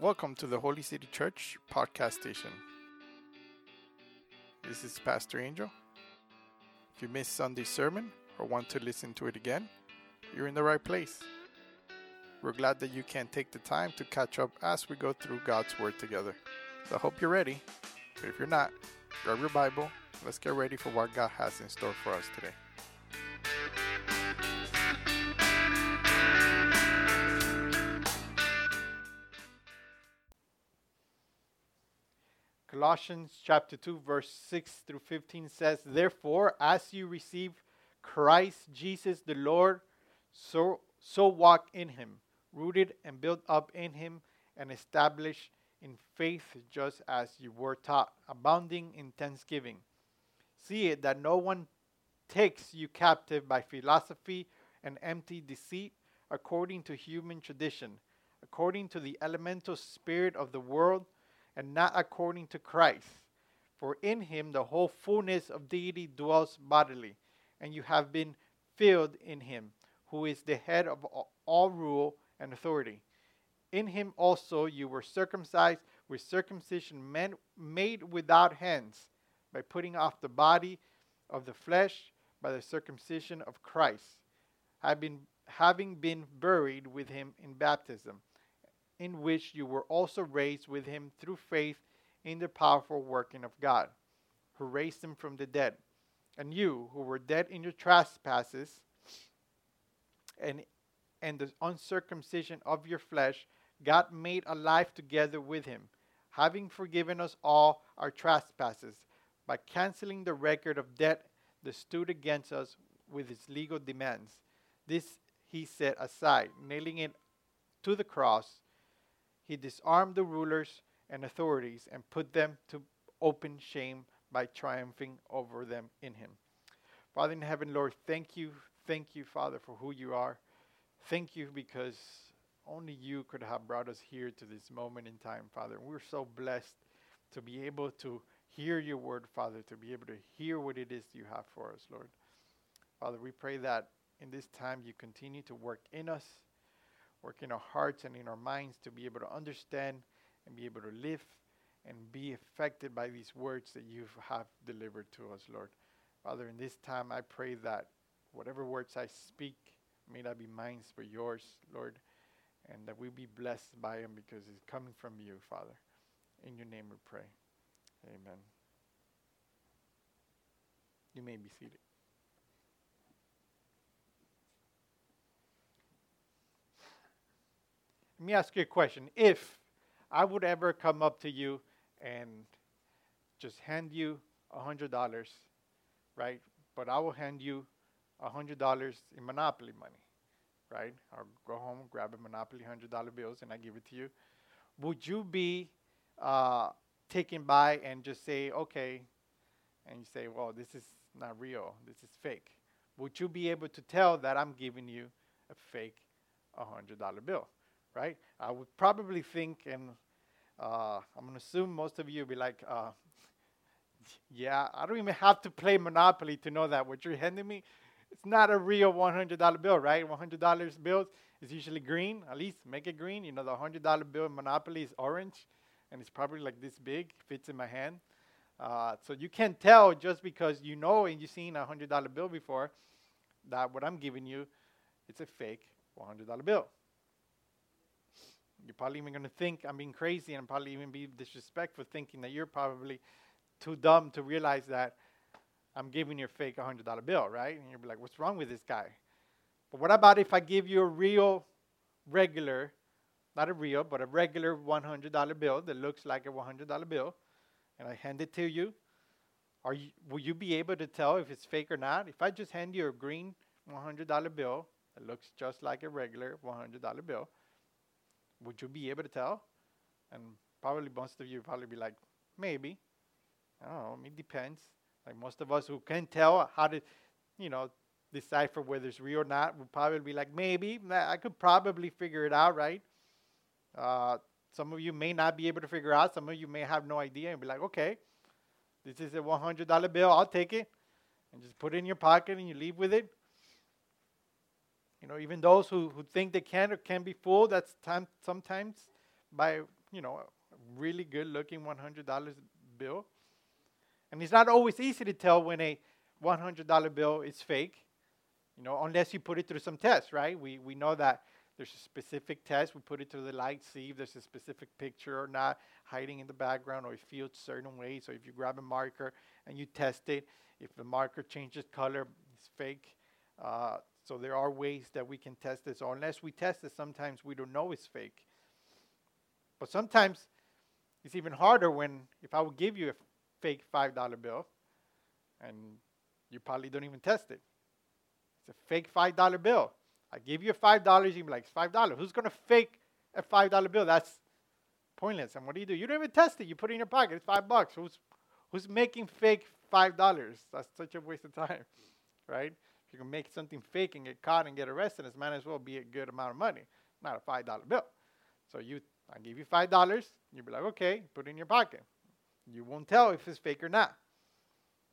Welcome to the Holy City Church podcast station. This is Pastor Angel. If you missed Sunday's sermon or want to listen to it again, you're in the right place. We're glad that you can take the time to catch up as we go through God's Word together. So I hope you're ready. But if you're not, grab your Bible. Let's get ready for what God has in store for us today. Colossians chapter 2 verse 6 through 15 says, "Therefore, as you receive Christ Jesus the Lord, so so walk in him, rooted and built up in him and established in faith just as you were taught, abounding in thanksgiving. See it that no one takes you captive by philosophy and empty deceit, according to human tradition, according to the elemental spirit of the world, and not according to Christ. For in him the whole fullness of deity dwells bodily, and you have been filled in him, who is the head of all rule and authority. In him also you were circumcised with circumcision made without hands, by putting off the body of the flesh by the circumcision of Christ, having, having been buried with him in baptism, in which you were also raised with him through faith in the powerful working of God, who raised him from the dead. And you, who were dead in your trespasses and, and the uncircumcision of your flesh, God made alive together with him, having forgiven us all our trespasses by canceling the record of debt that stood against us with its legal demands. This he set aside, nailing it to the cross. He disarmed the rulers and authorities and put them to open shame by triumphing over them in him. Father in heaven, Lord, thank you, thank you, Father, for who you are. Thank you because only you could have brought us here to this moment in time, Father. And We're so blessed to be able to hear your word, Father, to be able to hear what it is you have for us, Lord. Father, we pray that in this time you continue to work in us, work in our hearts and in our minds to be able to understand and be able to live and be affected by these words that you have delivered to us, Lord. Father, in this time I pray that whatever words I speak may not be mine but yours, Lord, and that we be blessed by them because it's coming from you, Father. In your name we pray. Amen. You may be seated. Let me ask you a question. If I would ever come up to you and just hand you a hundred dollars, right? But I will hand you a hundred dollars in Monopoly money, right? I'll go home, grab a Monopoly hundred dollar bills, and I give it to you. Would you be uh, taken by and just say, okay, and you say, well, this is not real, this is fake, would you be able to tell that I'm giving you a fake $100 bill, right? I would probably think, and uh, I'm going to assume most of you will be like, uh, yeah, I don't even have to play Monopoly to know that what you're handing me, it's not a real $100 bill, right? $100 bills is usually green. At least make it green. You know, the $100 bill in Monopoly is orange and it's probably like this big, fits in my hand. Uh, so you can't tell just because you know and you've seen a hundred dollar bill before that what I'm giving you, it's a fake one hundred dollar bill. You're probably even going to think I'm being crazy and probably even be disrespectful, thinking that you're probably too dumb to realize that I'm giving you a fake hundred dollar bill, right? And you'll be like, "What's wrong with this guy?" But what about if I give you a real, regular not a real, but a regular $100 bill that looks like a $100 bill, and I hand it to you, are you, will you be able to tell if it's fake or not? If I just hand you a green $100 bill that looks just like a regular $100 bill, would you be able to tell? And probably most of you probably be like, maybe. I don't know. It depends. Like most of us who can tell how to, you know, decipher whether it's real or not would probably be like, maybe. I could probably figure it out, right? Uh, some of you may not be able to figure out. Some of you may have no idea and be like, okay, this is a $100 bill. I'll take it. And just put it in your pocket and you leave with it. You know, even those who, who think they can or can be fooled, that's time, sometimes by you know, a really good looking $100 bill. And it's not always easy to tell when a $100 bill is fake, you know, unless you put it through some tests, right? We, we know that there's a specific test. We put it through the light, see if there's a specific picture or not hiding in the background or it feels certain ways. So if you grab a marker and you test it, if the marker changes color, it's fake. Uh, so there are ways that we can test this. Or unless we test it, sometimes we don't know it's fake. But sometimes it's even harder when if I would give you a fake five dollar bill and you probably don't even test it. It's a fake five dollar bill. I give you five dollars, you'd be like, five dollars. Who's gonna fake a five dollar bill? That's pointless. And what do you do? You don't even test it. You put it in your pocket. It's five bucks. Who's who's making fake five dollars? That's such a waste of time, right? If you can make something fake and get caught and get arrested, it might as well be a good amount of money, not a five dollar bill. So you, I give you five dollars. You'd be like, okay, put it in your pocket. You won't tell if it's fake or not.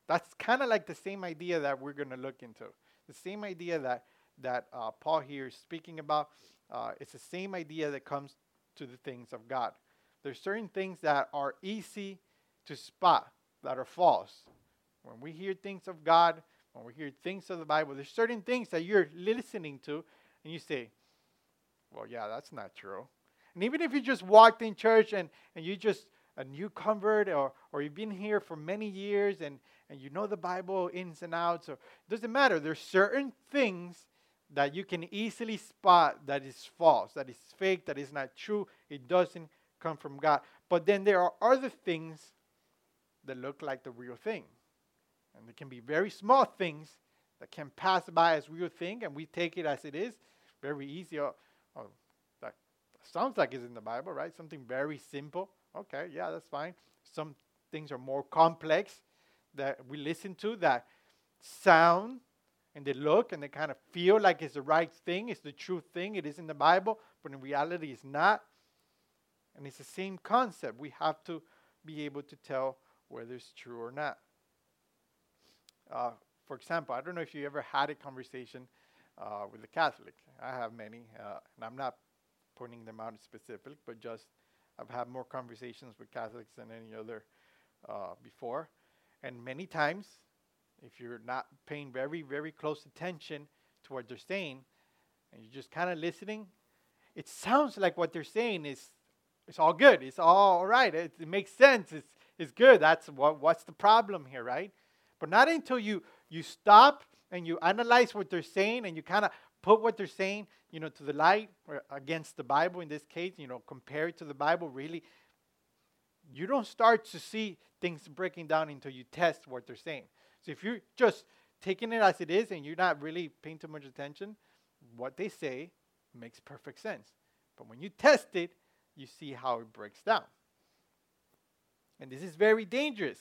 That's kind of like the same idea that we're going to look into. The same idea that that uh, Paul here is speaking about. Uh, it's the same idea that comes to the things of God. There's certain things that are easy to spot that are false. When we hear things of God, when we hear things of the Bible, there's certain things that you're listening to and you say, well, yeah, that's not true. And even if you just walked in church and, and you just a new convert or, or you've been here for many years and, and you know the Bible ins and outs, or it doesn't matter. There's certain things that you can easily spot that is false, that is fake, that is not true. It doesn't come from God. But then there are other things that look like the real thing. And they can be very small things that can pass by as real thing, and we take it as it is. Very easy. Or, oh, that sounds like it's in the Bible, right? Something very simple. Okay, yeah, that's fine. Some things are more complex that we listen to that sound and they look and they kind of feel like it's the right thing, it's the true thing, it is in the Bible, but in reality it's not. And it's the same concept. We have to be able to tell whether it's true or not. Uh, for example, I don't know if you ever had a conversation uh, with a Catholic. I have many, uh, and I'm not pointing them out specifically, but just I've had more conversations with Catholics than any other uh, before. And many times if you're not paying very, very close attention to what they're saying and you're just kind of listening, it sounds like what they're saying is it's all good. It's all right. It, it, makes sense. It's, it's good. That's what, what's the problem here, right? But not until you, you stop and you analyze what they're saying and you kind of put what they're saying, you know, to the light or against the Bible in this case, you know, compare it to the Bible, really, you don't start to see things breaking down until you test what they're saying. So if you're just taking it as it is and you're not really paying too much attention, what they say makes perfect sense. But when you test it, you see how it breaks down. And this is very dangerous.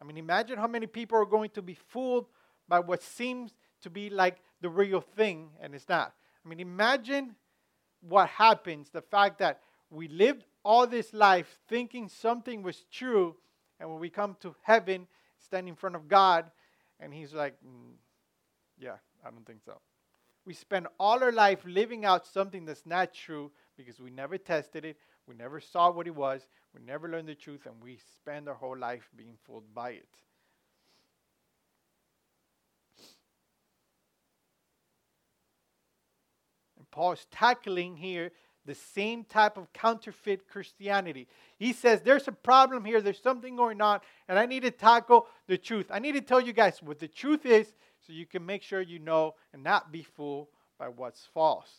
I mean, imagine how many people are going to be fooled by what seems to be like the real thing and it's not. I mean, imagine what happens the fact that we lived all this life thinking something was true, and when we come to heaven, stand in front of God, and He's like, mm, yeah, I don't think so. We spend all our life living out something that's not true because we never tested it, we never saw what it was, we never learned the truth, and we spend our whole life being fooled by it. And Paul is tackling here the same type of counterfeit Christianity. He says, There's a problem here, there's something going on, and I need to tackle the truth. I need to tell you guys what the truth is so you can make sure you know and not be fooled by what's false.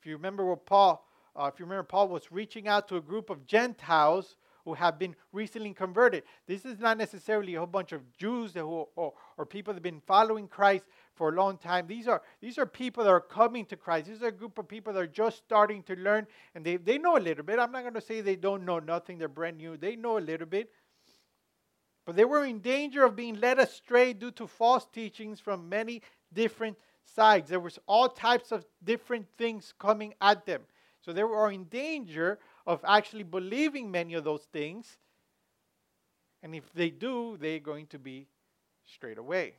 If you remember what Paul, uh, if you remember, Paul was reaching out to a group of Gentiles who have been recently converted. This is not necessarily a whole bunch of Jews who, or, or people that have been following Christ for a long time. These are, these are people that are coming to Christ. These are a group of people that are just starting to learn, and they, they know a little bit. I'm not going to say they don't know nothing, they're brand new. They know a little bit. But they were in danger of being led astray due to false teachings from many different sides. There was all types of different things coming at them. So they were in danger of actually believing many of those things. And if they do, they're going to be straight away.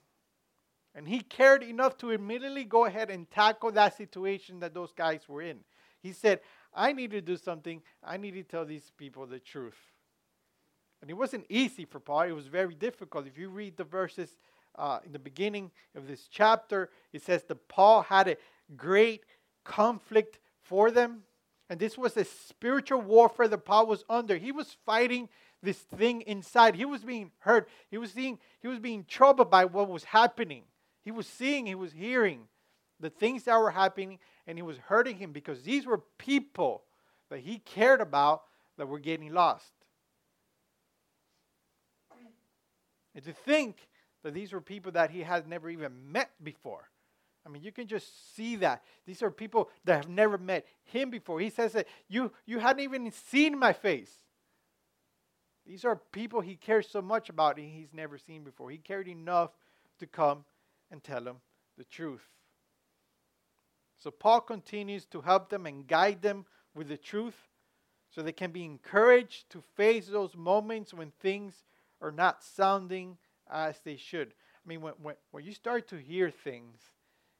And he cared enough to immediately go ahead and tackle that situation that those guys were in. He said, I need to do something. I need to tell these people the truth. And it wasn't easy for Paul, it was very difficult. If you read the verses uh, in the beginning of this chapter, it says that Paul had a great conflict for them. And this was a spiritual warfare that Paul was under. He was fighting this thing inside. He was being hurt. He was seeing, he was being troubled by what was happening. He was seeing, he was hearing the things that were happening, and he was hurting him because these were people that he cared about that were getting lost. And to think that these were people that he had never even met before. I mean, you can just see that. These are people that have never met him before. He says that you, you hadn't even seen my face. These are people he cares so much about and he's never seen before. He cared enough to come and tell them the truth. So Paul continues to help them and guide them with the truth so they can be encouraged to face those moments when things are not sounding as they should. I mean, when, when, when you start to hear things,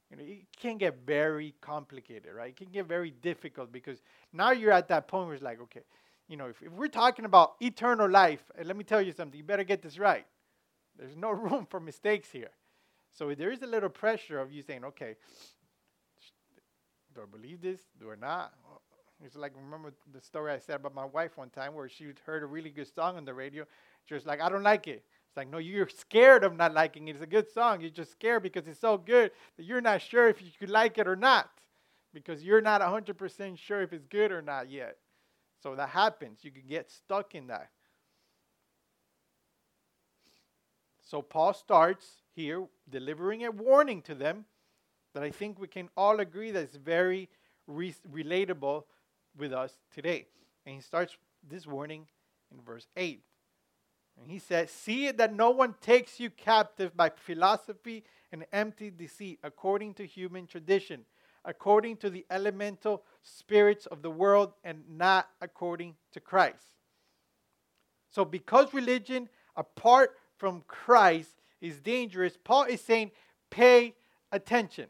you know, it can get very complicated, right? It can get very difficult because now you're at that point where it's like, okay, you know, if, if we're talking about eternal life, and let me tell you something, you better get this right. There's no room for mistakes here. So there is a little pressure of you saying, okay, do I believe this? Do I not? It's like remember the story I said about my wife one time where she heard a really good song on the radio. She was like, I don't like it. Like, no, you're scared of not liking it. It's a good song. You're just scared because it's so good that you're not sure if you could like it or not because you're not 100% sure if it's good or not yet. So that happens. You can get stuck in that. So Paul starts here delivering a warning to them that I think we can all agree that is very re- relatable with us today. And he starts this warning in verse 8. And he says, See that no one takes you captive by philosophy and empty deceit, according to human tradition, according to the elemental spirits of the world, and not according to Christ. So, because religion apart from Christ is dangerous, Paul is saying, pay attention.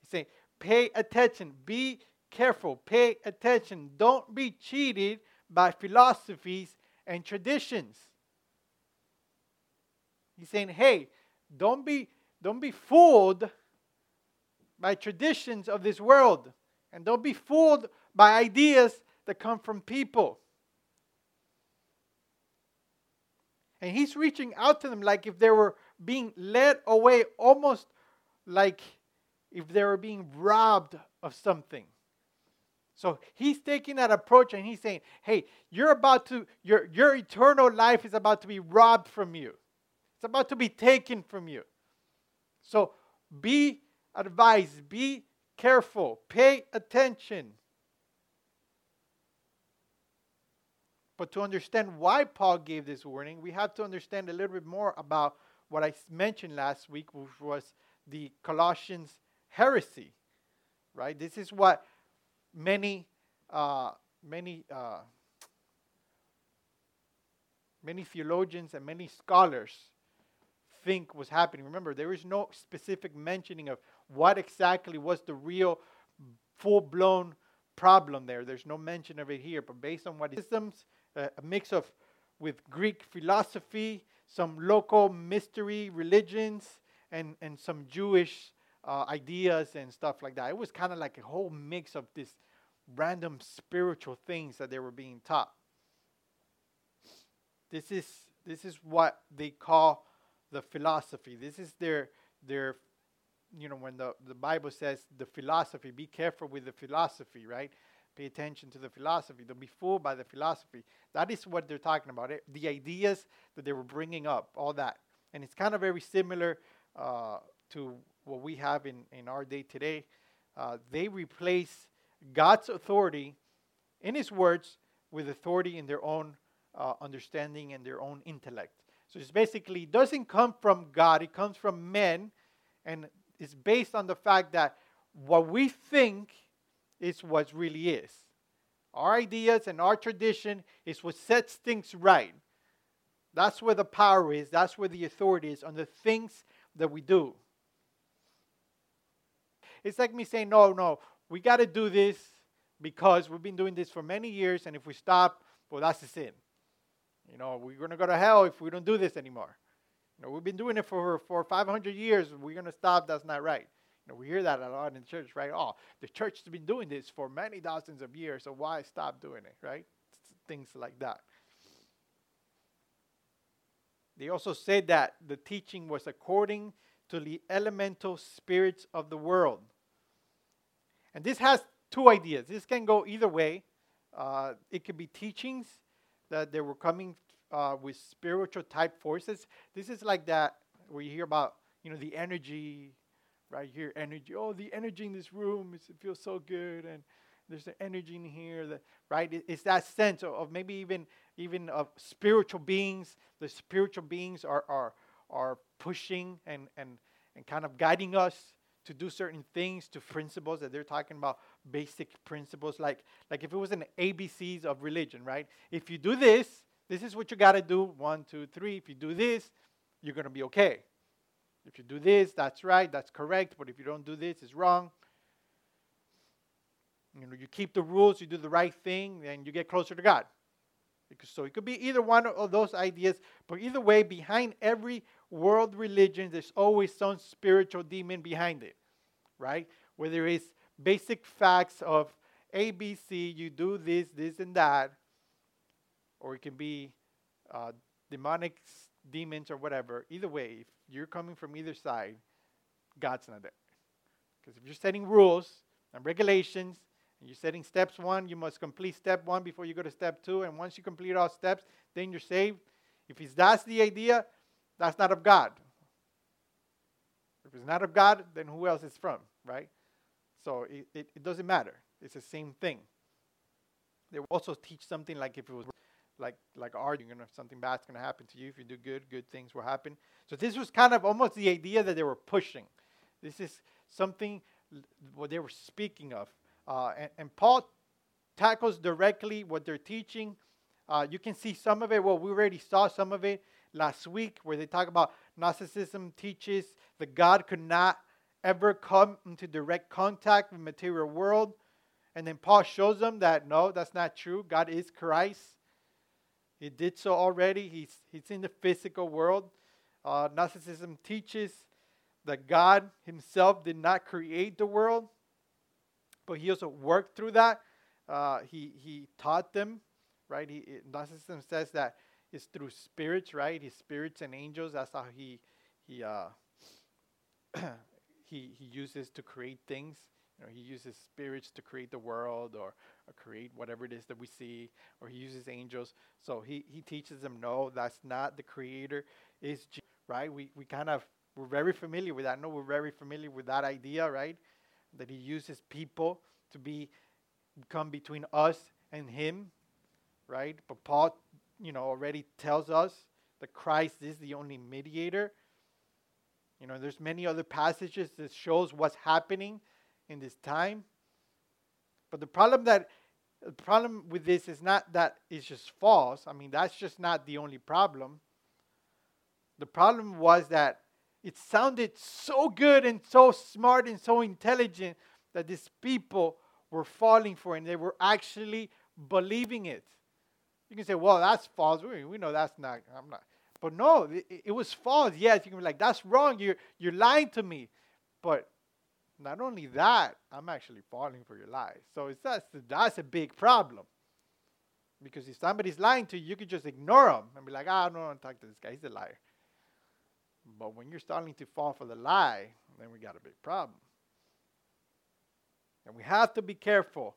He's saying, pay attention, be careful, pay attention. Don't be cheated by philosophies and traditions. He's saying, hey, don't be, don't be fooled by traditions of this world. And don't be fooled by ideas that come from people. And he's reaching out to them like if they were being led away, almost like if they were being robbed of something. So he's taking that approach and he's saying, hey, you're about to, your, your eternal life is about to be robbed from you. About to be taken from you. So be advised, be careful, pay attention. But to understand why Paul gave this warning, we have to understand a little bit more about what I mentioned last week, which was the Colossians heresy, right? This is what many, uh, many, uh, many theologians and many scholars think was happening. Remember, there is no specific mentioning of what exactly was the real full blown problem there. There's no mention of it here, but based on what systems, uh, a mix of with Greek philosophy, some local mystery religions, and, and some Jewish uh, ideas and stuff like that. It was kind of like a whole mix of these random spiritual things that they were being taught. This is this is what they call the philosophy. This is their their you know when the, the Bible says the philosophy, be careful with the philosophy, right? Pay attention to the philosophy. Don't be fooled by the philosophy. That is what they're talking about. It, the ideas that they were bringing up, all that. And it's kind of very similar uh, to what we have in, in our day today, uh, they replace God's authority in His words with authority in their own uh, understanding and their own intellect. So it's basically it doesn't come from God; it comes from men, and it's based on the fact that what we think is what really is. Our ideas and our tradition is what sets things right. That's where the power is. That's where the authority is on the things that we do. it's like me saying, no, no, we got to do this because we've been doing this for many years, and if we stop, well, that's a sin. You know, we're going to go to hell if we don't do this anymore. You know, we've been doing it for for 500 years. We're going to stop. That's not right. You know, we hear that a lot in church, right? Oh, the church has been doing this for many thousands of years, so why stop doing it, right? Things like that. They also said that the teaching was according to the elemental spirits of the world. And this has two ideas. This can go either way. Uh, it could be teachings that they were coming uh, with spiritual type forces. This is like that where you hear about, you know, the energy, right here, energy. Oh, the energy in this room, it feels so good, and there's an energy in here, that, right? It, it's that sense of, of maybe even even of spiritual beings. The spiritual beings are are are pushing and and and kind of guiding us to do certain things to principles that they're talking about basic principles like like if it was an abcs of religion right? If you do this this is what you got to do one two three. If you do this you're going to be okay. If you do this that's right that's correct but if you don't do this it's wrong. You know you keep the rules you do the right thing and you get closer to god. So it could be either one of those ideas but either way behind every world religion there's always some spiritual demon behind it right? Whether is basic facts of ABC, you do this, this, and that, or it can be uh, demonic demons or whatever. Either way, if you're coming from either side, God's not there. Because if you're setting rules and regulations, and you're setting steps one, you must complete step one before you go to step two. And once you complete all steps, then you're saved. If it's, that's the idea, that's not of God. If it's not of God, then who else is from, right? So it, it, it doesn't matter. It's the same thing. They will also teach something like if it was like like art, you're gonna something bad's gonna happen to you. If you do good, good things will happen. So this was kind of almost the idea that they were pushing. This is something what they were speaking of. Uh, and, and, Paul tackles directly what they're teaching. Uh, you can see some of it. Well, we already saw some of it last week, where they talk about Gnosticism teaches that God could not ever come into direct contact with material world. And then Paul shows them that no, that's not true. God is Christ. He did so already. He's, he's in the physical world. Uh, Gnosticism teaches that God himself did not create the world, but he also worked through that. Uh, he, he taught them, right? He, Gnosticism says that it's through spirits, right? His spirits and angels. That's how he, he uh, he, he uses to create things. You know, he uses spirits to create the world or, or create whatever it is that we see, or he uses angels. So he, he teaches them, no, that's not the creator, is Jesus, right? We, we kind of, we're very familiar with that. No, we're very familiar with that idea, right? That he uses people to be come between us and him, right? But Paul, you know, already tells us that Christ is the only mediator you know, there's many other passages that shows what's happening in this time. But the problem that the problem with this is not that it's just false. I mean, that's just not the only problem. The problem was that it sounded so good and so smart and so intelligent that these people were falling for it and they were actually believing it. You can say, well, that's false. We, we know that's not, I'm not. But no, it, it was false. Yes, you can be like, that's wrong. You're, you're lying to me. But not only that, I'm actually falling for your lies. So it's that's, that's a big problem. Because if somebody's lying to you, you could just ignore them and be like, ah, I don't want to talk to this guy. He's a liar. But when you're starting to fall for the lie, then we got a big problem. And we have to be careful.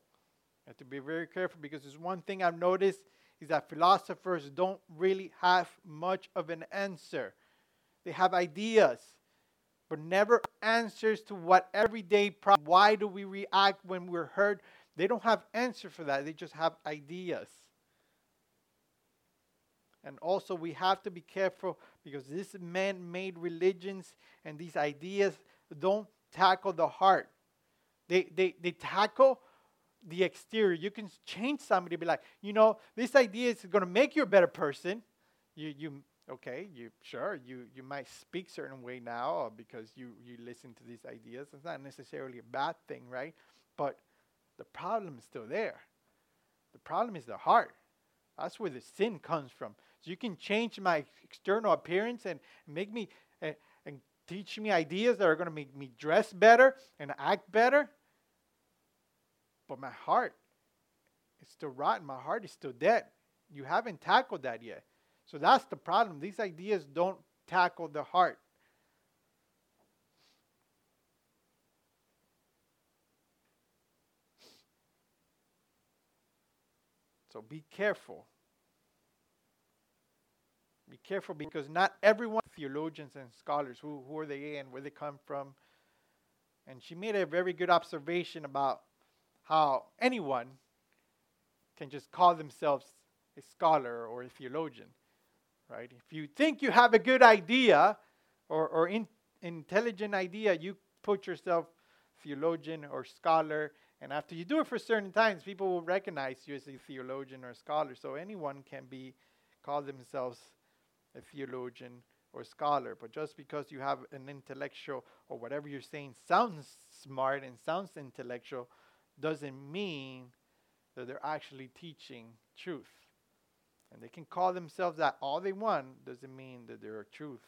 We have to be very careful because there's one thing I've noticed is that philosophers don't really have much of an answer. They have ideas, but never answers to what everyday problem. Why do we react when we're hurt? They don't have answer for that. They just have ideas. And also, we have to be careful because these man made religions and these ideas don't tackle the heart. They, they, they tackle the exterior. You can change somebody, be like, you know, this idea is going to make you a better person. You, you, Okay, you sure you you might speak certain way now uh, because you you listen to these ideas. It's not necessarily a bad thing, right? But the problem is still there. The problem is the heart. That's where the sin comes from. So you can change my external appearance and make me uh, and teach me ideas that are going to make me dress better and act better. But my heart is still rotten. My heart is still dead. You haven't tackled that yet. So that's the problem. These ideas don't tackle the heart. So be careful. Be careful because not everyone, theologians and scholars, who, who are they and where they come from. And she made a very good observation about how anyone can just call themselves a scholar or a theologian right? If you think you have a good idea or, or in, intelligent idea, you put yourself theologian or scholar, and after you do it for certain times, people will recognize you as a theologian or scholar. So anyone can be call themselves a theologian or scholar, but just because you have an intellectual or whatever you're saying sounds smart and sounds intellectual, doesn't mean that they're actually teaching truth. And they can call themselves that all they want, doesn't mean that they're truth.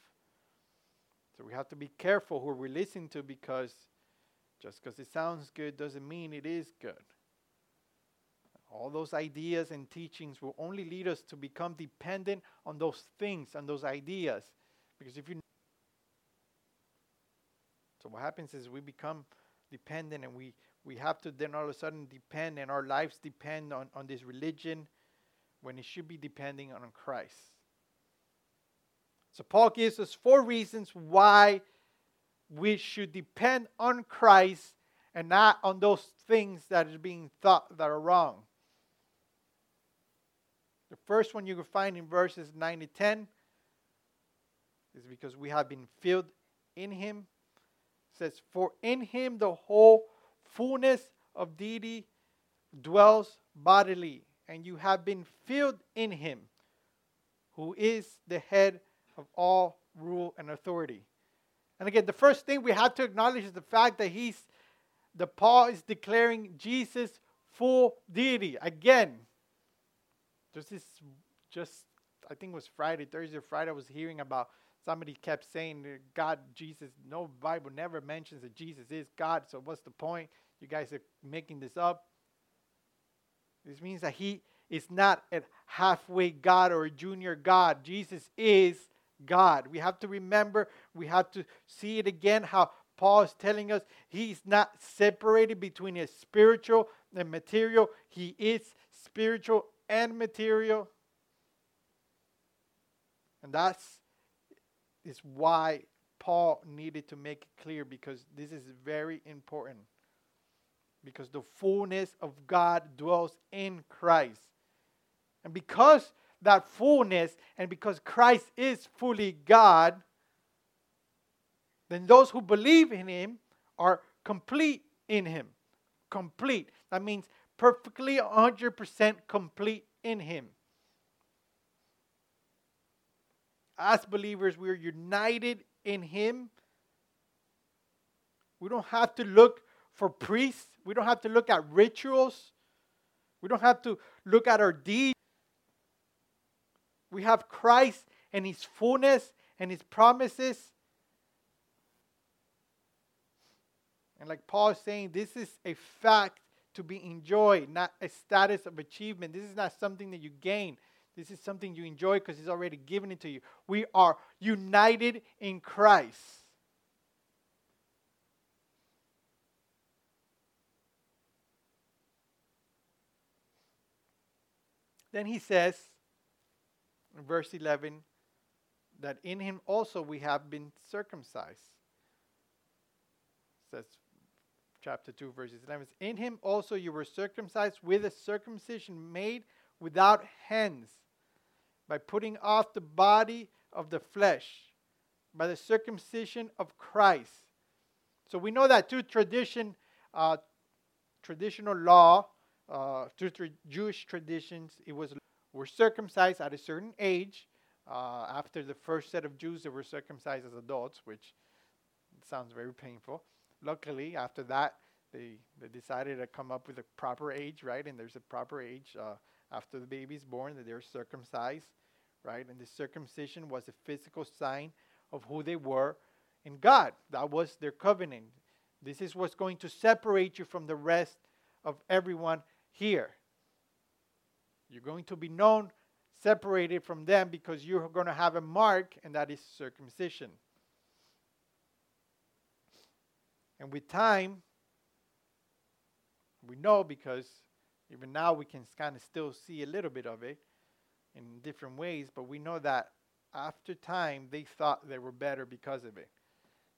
So we have to be careful who we listen to because just because it sounds good doesn't mean it is good. All those ideas and teachings will only lead us to become dependent on those things, on those ideas. Because if you so what happens is we become dependent and we, we have to then all of a sudden depend and our lives depend on, on this religion when it should be depending on Christ. So Paul gives us four reasons why we should depend on Christ and not on those things that are being thought that are wrong. The first one you can find in verses 9 to 10 is because we have been filled in him. It says, For in him the whole fullness of deity dwells bodily and you have been filled in him, who is the head of all rule and authority. And again, the first thing we have to acknowledge is the fact that he's the Paul is declaring Jesus full deity. Again, just this just I think it was Friday, Thursday Friday, I was hearing about somebody kept saying God, Jesus, no Bible never mentions that Jesus is God, so what's the point? You guys are making this up. This means that he is not a halfway God or a junior God. Jesus is God. We have to remember, we have to see it again how Paul is telling us he's not separated between his spiritual and material. He is spiritual and material. And that's is why Paul needed to make it clear because this is very important because the fullness of God dwells in Christ. And because that fullness and because Christ is fully God, then those who believe in him are complete in him. Complete. That means perfectly 100% complete in him. As believers, we're united in him. We don't have to look for priests. We don't have to look at rituals. We don't have to look at our deeds. We have Christ and His fullness and His promises. And like Paul is saying, this is a fact to be enjoyed, not a status of achievement. This is not something that you gain. This is something you enjoy because He's already given it to you. We are united in Christ. Then he says in verse 11 that in him also we have been circumcised. Says chapter 2, verses 11. In him also you were circumcised with a circumcision made without hands, by putting off the body of the flesh, by the circumcision of Christ. So we know that through tradition, uh, traditional law, uh, through Jewish traditions, it was were circumcised at a certain age, Uh, after the first set of Jews that were circumcised as adults, which sounds very painful. Luckily, after that, they, they decided to come up with a proper age, right? And there's a proper age uh, after the baby's born that they're circumcised, right? And the circumcision was a physical sign of who they were in God. That was their covenant. This is what's going to separate you from the rest of everyone here. You're going to be known, separated from them, because you're going to have a mark, and that is circumcision. And with time, we know because even now we can kind of still see a little bit of it in different ways, but we know that after time they thought they were better because of it.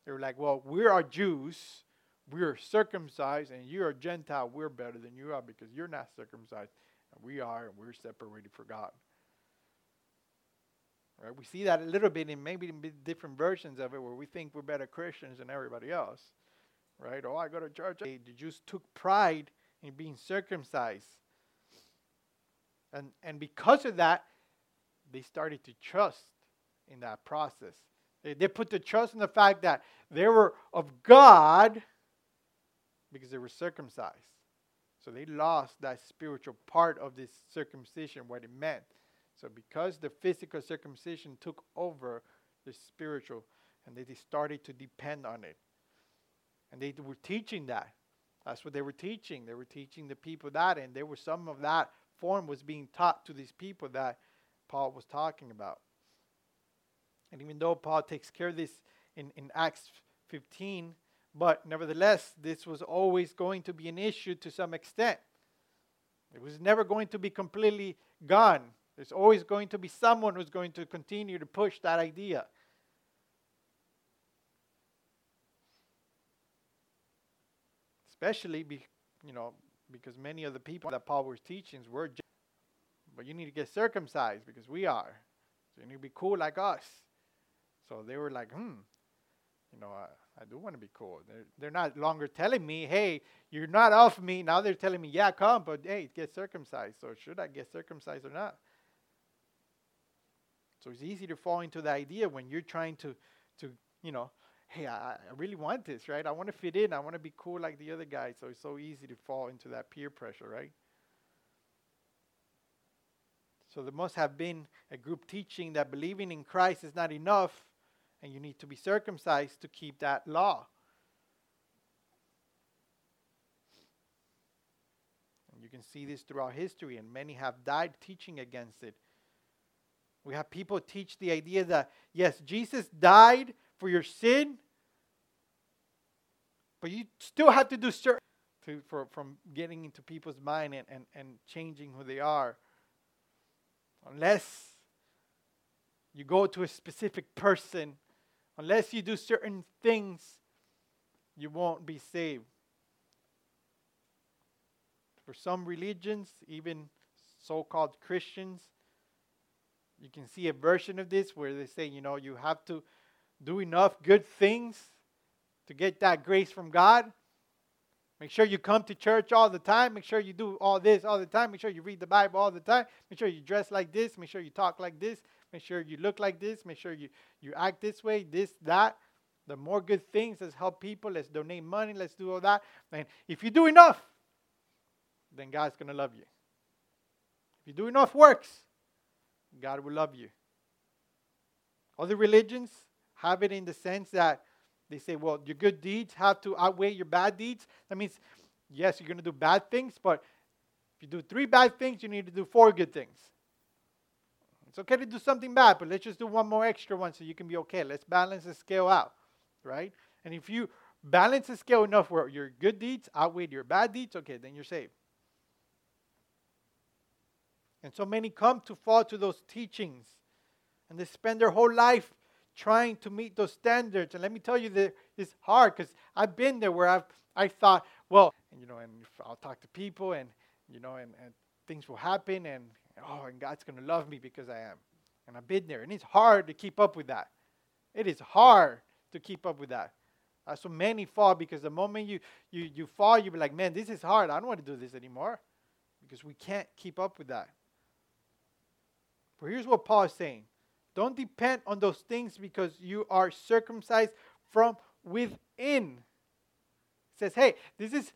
They were like, well, we are Jews, we're circumcised, and you're Gentile, we're better than you are because you're not circumcised, and we are, and we're separated for God. Right? We see that a little bit in maybe different versions of it where we think we're better Christians than everybody else. Right? Oh, I go to church. The Jews took pride in being circumcised. And, and because of that, they started to trust in that process. They, they put the trust in the fact that they were of God because they were circumcised. So they lost that spiritual part of this circumcision, what it meant. So because the physical circumcision took over the spiritual, and they started to depend on it. And they were teaching that. That's what they were teaching. They were teaching the people that, and there was some of that form was being taught to these people that Paul was talking about. And even though Paul takes care of this in, in Acts 15, but nevertheless, this was always going to be an issue to some extent. It was never going to be completely gone. There's always going to be someone who's going to continue to push that idea. Especially, be, you know, because many of the people that Paul was teaching were, but you need to get circumcised because we are. So you need to be cool like us. So they were like, hmm, you know, I, I do want to be cool. They're, they're not longer telling me, hey, you're not off me. Now they're telling me, yeah, come, but hey, get circumcised. So should I get circumcised or not? So it's easy to fall into the idea when you're trying to, to you know, hey, I, I really want this, right? I want to fit in. I want to be cool like the other guy. So it's so easy to fall into that peer pressure, right? So there must have been a group teaching that believing in Christ is not enough and you need to be circumcised to keep that law. And you can see this throughout history, and many have died teaching against it. We have people teach the idea that, yes, Jesus died for your sin, but you still have to do certain to, for, from getting into people's mind and, and, and changing who they are. Unless you go to a specific person Unless you do certain things, you won't be saved. For some religions, even so called Christians, you can see a version of this where they say, you know, you have to do enough good things to get that grace from God. Make sure you come to church all the time. Make sure you do all this all the time. Make sure you read the Bible all the time. Make sure you dress like this. Make sure you talk like this. Make sure you look like this. Make sure you, you act this way, this, that. The more good things, let's help people. Let's donate money. Let's do all that. And if you do enough, then God's going to love you. If you do enough works, God will love you. Other religions have it in the sense that they say, well, your good deeds have to outweigh your bad deeds. That means, yes, you're going to do bad things, but if you do three bad things, you need to do four good things. It's okay to do something bad, but let's just do one more extra one so you can be okay. Let's balance the scale out, right? And if you balance the scale enough where your good deeds outweigh your bad deeds, okay, then you're saved. And so many come to fall to those teachings and they spend their whole life trying to meet those standards. And let me tell you that it's hard because I've been there where I've I thought, well, you know, and I'll talk to people and you know, and, and things will happen and oh, and God's to love me because I am. And I've been there. And it's hard to keep up with that. It is hard to keep up with that. Uh, so many fall because the moment you, you, you fall, you be like, man, this is hard. I don't want to do this anymore because we can't keep up with that. But here's what Paul is saying Don't depend on those things because you are circumcised from within. It says, hey, this is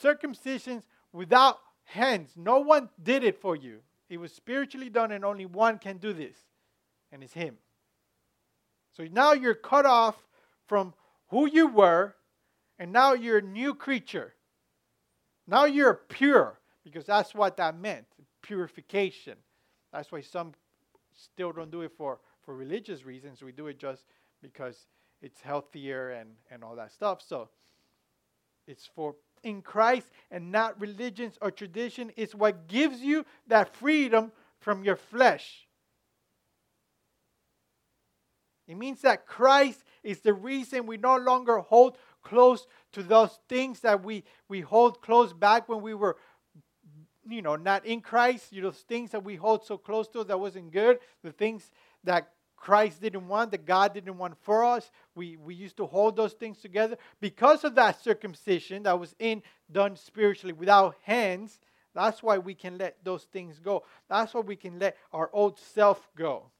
circumcision without hands. No one did it for you. It was spiritually done, and only one can do this, and it's Him. So now you're cut off from who you were, and now you're a new creature. Now you're pure, because that's what that meant purification. That's why some still don't do it for, for religious reasons. We do it just because it's healthier and, and all that stuff. So it's for in Christ and not religions or tradition It's what gives you that freedom from your flesh. It means that Christ is the reason we no longer hold close to those things that we, we hold close back when we were, you know, not in Christ. You know, things that we hold so close to that wasn't good, the things that Christ didn't want, that God didn't want for us. We, we used to hold those things together. Because of that circumcision that was in done spiritually without hands, that's why we can let those things go. That's why we can let our old self go.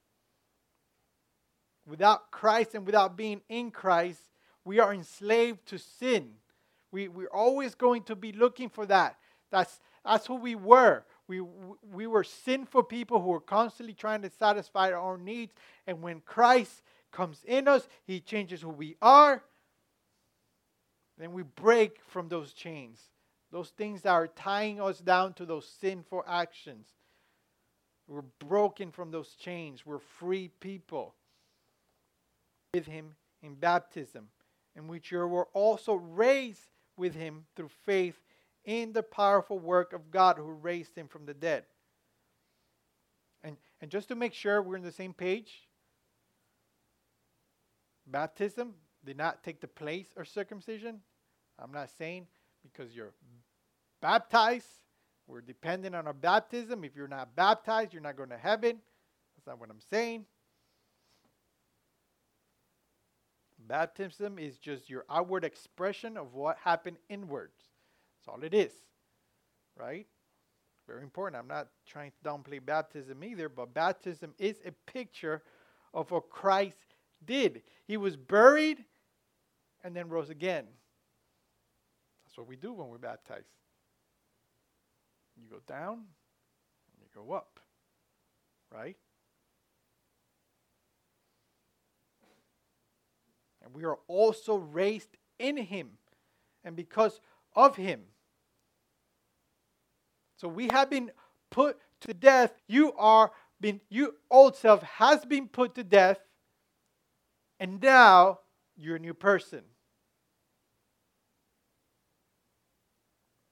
Without Christ and without being in Christ, we are enslaved to sin. We, we're always going to be looking for that. That's, that's who we were. We, we were sinful people who were constantly trying to satisfy our own needs. And when Christ comes in us, He changes who we are. Then we break from those chains, those things that are tying us down to those sinful actions. We're broken from those chains. We're free people with him in baptism, in which you were also raised with him through faith in the powerful work of God who raised him from the dead. And, and just to make sure we're on the same page, baptism did not take the place of circumcision. I'm not saying because you're baptized, we're dependent on our baptism. If you're not baptized, you're not going to heaven. That's not what I'm saying. Baptism is just your outward expression of what happened inwards. That's all it is. Right? Very important. I'm not trying to downplay baptism either, but baptism is a picture of what Christ did. He was buried and then rose again. That's what we do when we're baptized. You go down and you go up. Right? And we are also raised in him and because of him. So we have been put to death. You are been you old self has been put to death and now you're a new person.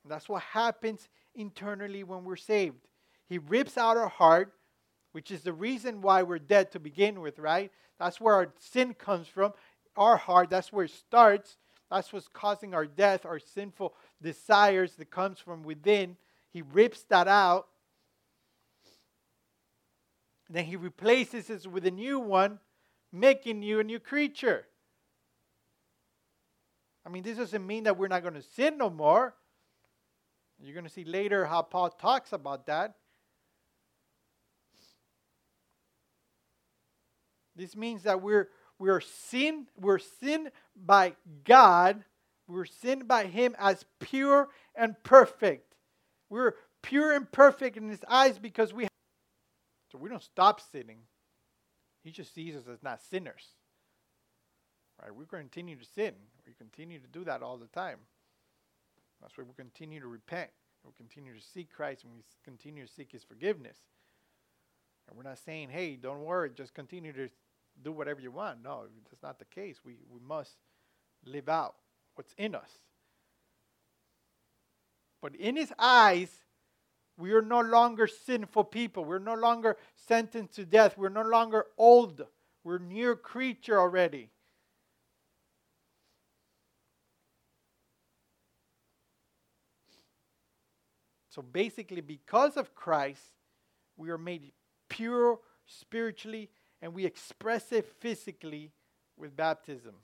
And that's what happens internally when we're saved. He rips out our heart, which is the reason why we're dead to begin with, right? That's where our sin comes from our heart, that's where it starts. That's what's causing our death, our sinful desires that comes from within. He rips that out. Then he replaces it with a new one, making you a new creature. I mean, this doesn't mean that we're not going to sin no more. You're going to see later how Paul talks about that. This means that we're we're sin, we're sinned by God. We're sinned by Him as pure and perfect. We're pure and perfect in His eyes because we. So we don't stop sinning. He just sees us as not sinners. Right? We continue to sin. We continue to do that all the time. That's why we continue to repent. We continue to seek Christ and we continue to seek His forgiveness. And we're not saying, hey, don't worry, just continue to do whatever you want. No, that's not the case. We, we must live out what's in us. But in his eyes, we are no longer sinful people. We're no longer sentenced to death. We're no longer old. We're new creature already. So basically, because of Christ, we are made pure spiritually and we express it physically with baptism.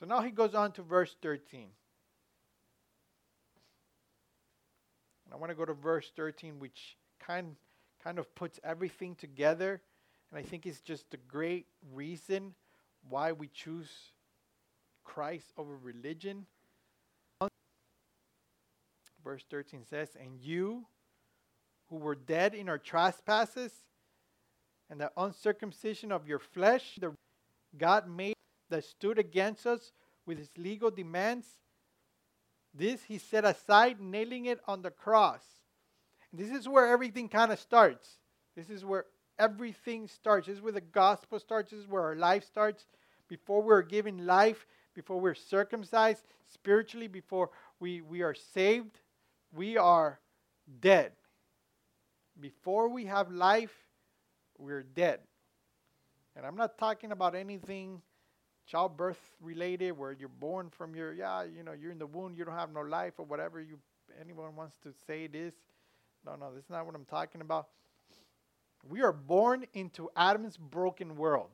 So now he goes on to verse 13. I want to go to verse 13, which kind, kind of puts everything together. And I think it's just a great reason why we choose Christ over religion. Verse 13 says, And you who were dead in our trespasses and the uncircumcision of your flesh, the God made that stood against us with his legal demands, this he set aside, nailing it on the cross. And this is where everything kind of starts. This is where everything starts. This is where the gospel starts. This is where our life starts. Before we're given life, before we're circumcised spiritually, before we, we are saved, we are dead. Before we have life, we're dead. And I'm not talking about anything childbirth related where you're born from your yeah you know you're in the womb you don't have no life or whatever you anyone wants to say this. No no this is not what i'm talking about. We are born into adam's broken world.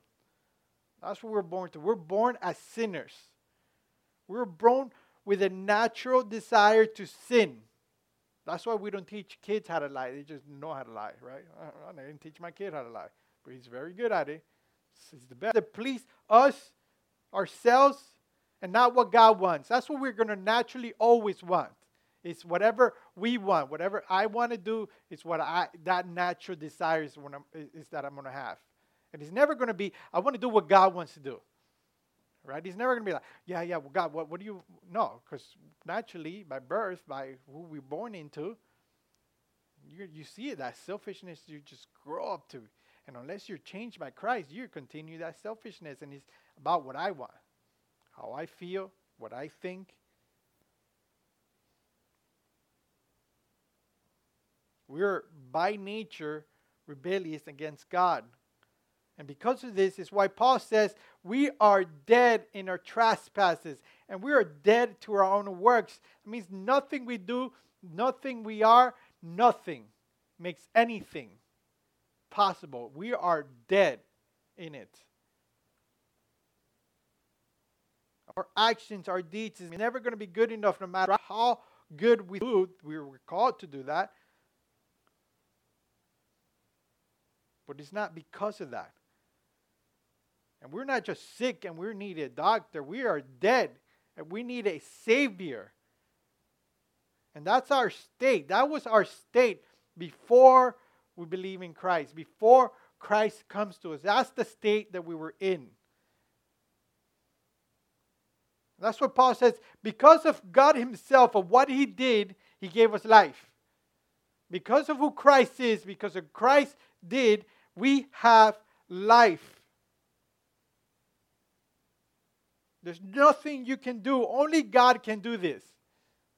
That's what we're born to. We're born as sinners. We're born with a natural desire to sin. That's why we don't teach kids how to lie. They just know how to lie right? I, I didn't teach my kid how to lie but he's very good at it. He's the best. To please us ourselves and not what God wants. That's what we're going to naturally always want. It's whatever we want, whatever I want to do. It's what I that natural desire is, when I'm, is that I'm going to have, and it's never going to be. I want to do what God wants to do. Right? He's never going to be like, yeah, yeah, well, God, what, what do you? No, because naturally, by birth, by who we're born into, you you see it that selfishness. You just grow up to, and unless you're changed by Christ, you continue that selfishness, and it's about what I want, how I feel, what I think. We're by nature rebellious against God. And because of this is why Paul says we are dead in our trespasses and we are dead to our own works. It means nothing we do, nothing we are, nothing makes anything possible. We are dead in it. our actions, our deeds is never going to be good enough no matter how good we do. We were called to do that. But it's not because of that. And we're not just sick and we need a doctor. We are dead and we need a savior. And that's our state. That was our state before we believe in Christ, before Christ comes to us. That's the state that we were in. That's what Paul says. Because of God Himself, of what He did, He gave us life. Because of who Christ is, because of Christ did, we have life. There's nothing you can do. Only God can do this.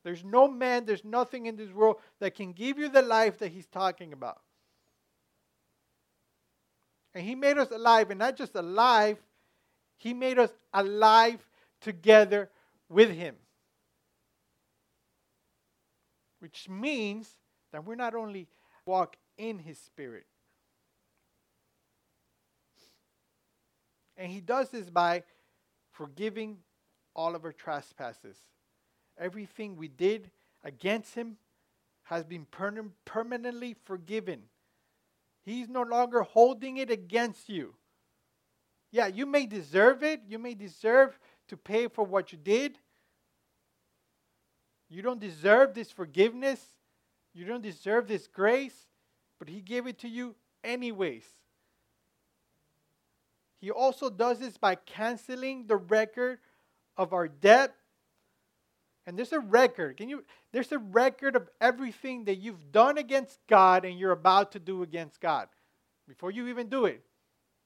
There's no man, there's nothing in this world that can give you the life that He's talking about. And He made us alive, and not just alive, He made us alive together with Him. Which means that we're not only walk in His Spirit. And He does this by forgiving all of our trespasses. Everything we did against Him has been per- permanently forgiven. He's no longer holding it against you. Yeah, you may deserve it. You may deserve to pay for what you did. You don't deserve this forgiveness. You don't deserve this grace, but He gave it to you anyways. He also does this by canceling the record of our debt. And there's a record. Can you there's a record of everything that you've done against God and you're about to do against God. Before you even do it,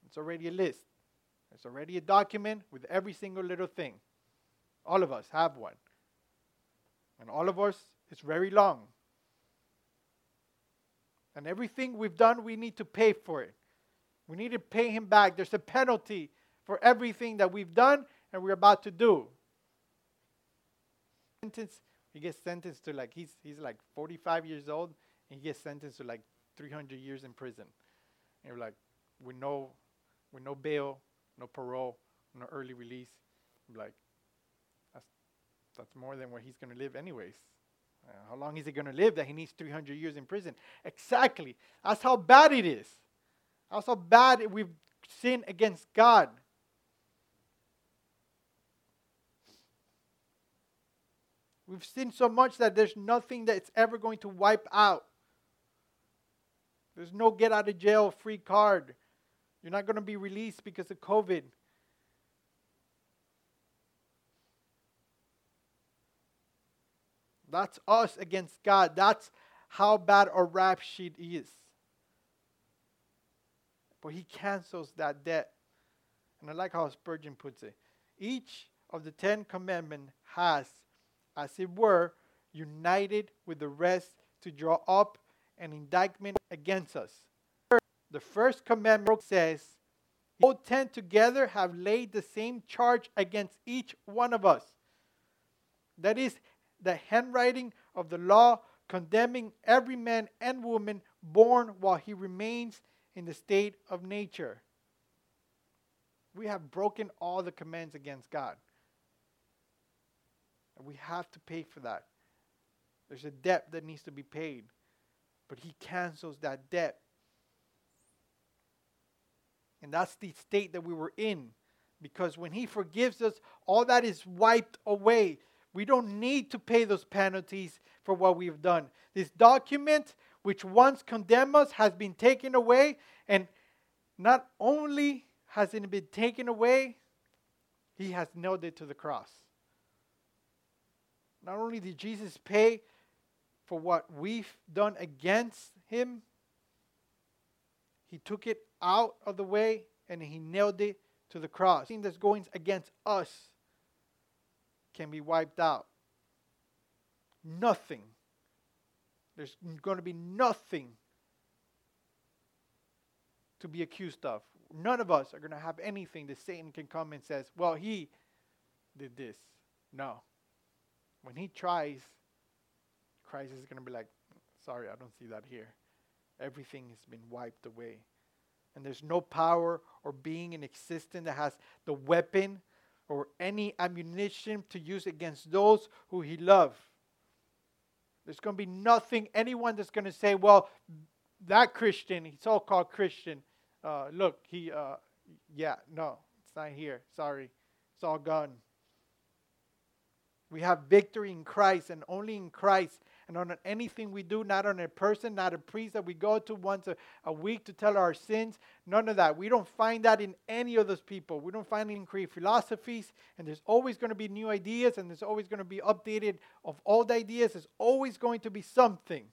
it's already a list. It's already a document with every single little thing. All of us have one. And all of us is very long. And everything we've done, we need to pay for it. We need to pay him back. There's a penalty for everything that we've done and we're about to do. Sentence, he gets sentenced to like he's he's like 45 years old and he gets sentenced to like 300 years in prison. And you're like, with no with no bail, no parole, no early release. Like, that's that's more than what he's to live anyways. Uh, How long is he to live that he needs 300 years in prison? Exactly. That's how bad it is. That's how bad we've sinned against God. We've sinned so much that there's nothing that's ever going to wipe out. There's no get out of jail free card. You're not going to be released because of COVID. That's us against God. That's how bad our rap sheet is. But he cancels that debt. And I like how Spurgeon puts it. Each of the Ten Commandments has, as it were, united with the rest to draw up an indictment against us. The first commandment says, All ten together have laid the same charge against each one of us. That is, the handwriting of the law condemning every man and woman born while he remains in the state of nature. We have broken all the commands against God. And we have to pay for that. There's a debt that needs to be paid. But he cancels that debt. And that's the state that we were in. Because when he forgives us, all that is wiped away. We don't need to pay those penalties for what we've done. This document, which once condemned us, has been taken away. And not only has it been taken away, he has nailed it to the cross. Not only did Jesus pay for what we've done against him, he took it out of the way and he nailed it to the cross. Anything that's going against us can be wiped out. Nothing. There's going to be nothing to be accused of. None of us are going to have anything that Satan can come and says, "Well, he did this." No. When he tries, Christ is going to be like, "Sorry, I don't see that here. Everything has been wiped away." And there's no power or being in existence that has the weapon or any ammunition to use against those who he loves. There's going to be nothing, anyone that's going to say, well, that Christian, he's so called Christian, uh, look, he, uh, yeah, no, it's not here. Sorry. It's all gone. We have victory in Christ and only in Christ. And on anything we do, not on a person, not a priest that we go to once a, a week to tell our sins, none of that. We don't find that in any of those people. We don't find it in creative philosophies. And there's always going to be new ideas and there's always going to be updated of old ideas. There's always going to be something.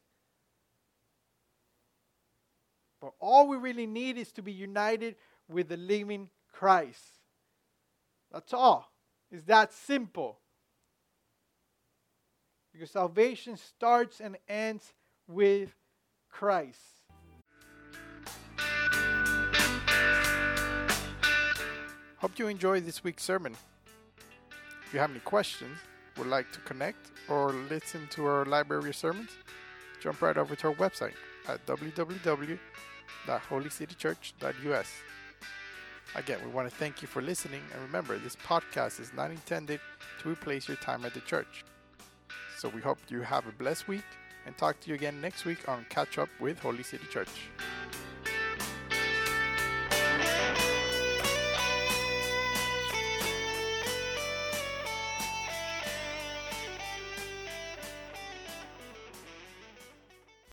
But all we really need is to be united with the living Christ. That's all. It's that simple. Because salvation starts and ends with Christ. Hope you enjoyed this week's sermon. If you have any questions, would like to connect, or listen to our library of sermons, jump right over to our website at www.holycitychurch.us. Again, we want to thank you for listening, and remember, this podcast is not intended to replace your time at the church. So we hope you have a blessed week and talk to you again next week on Catch Up with Holy City Church.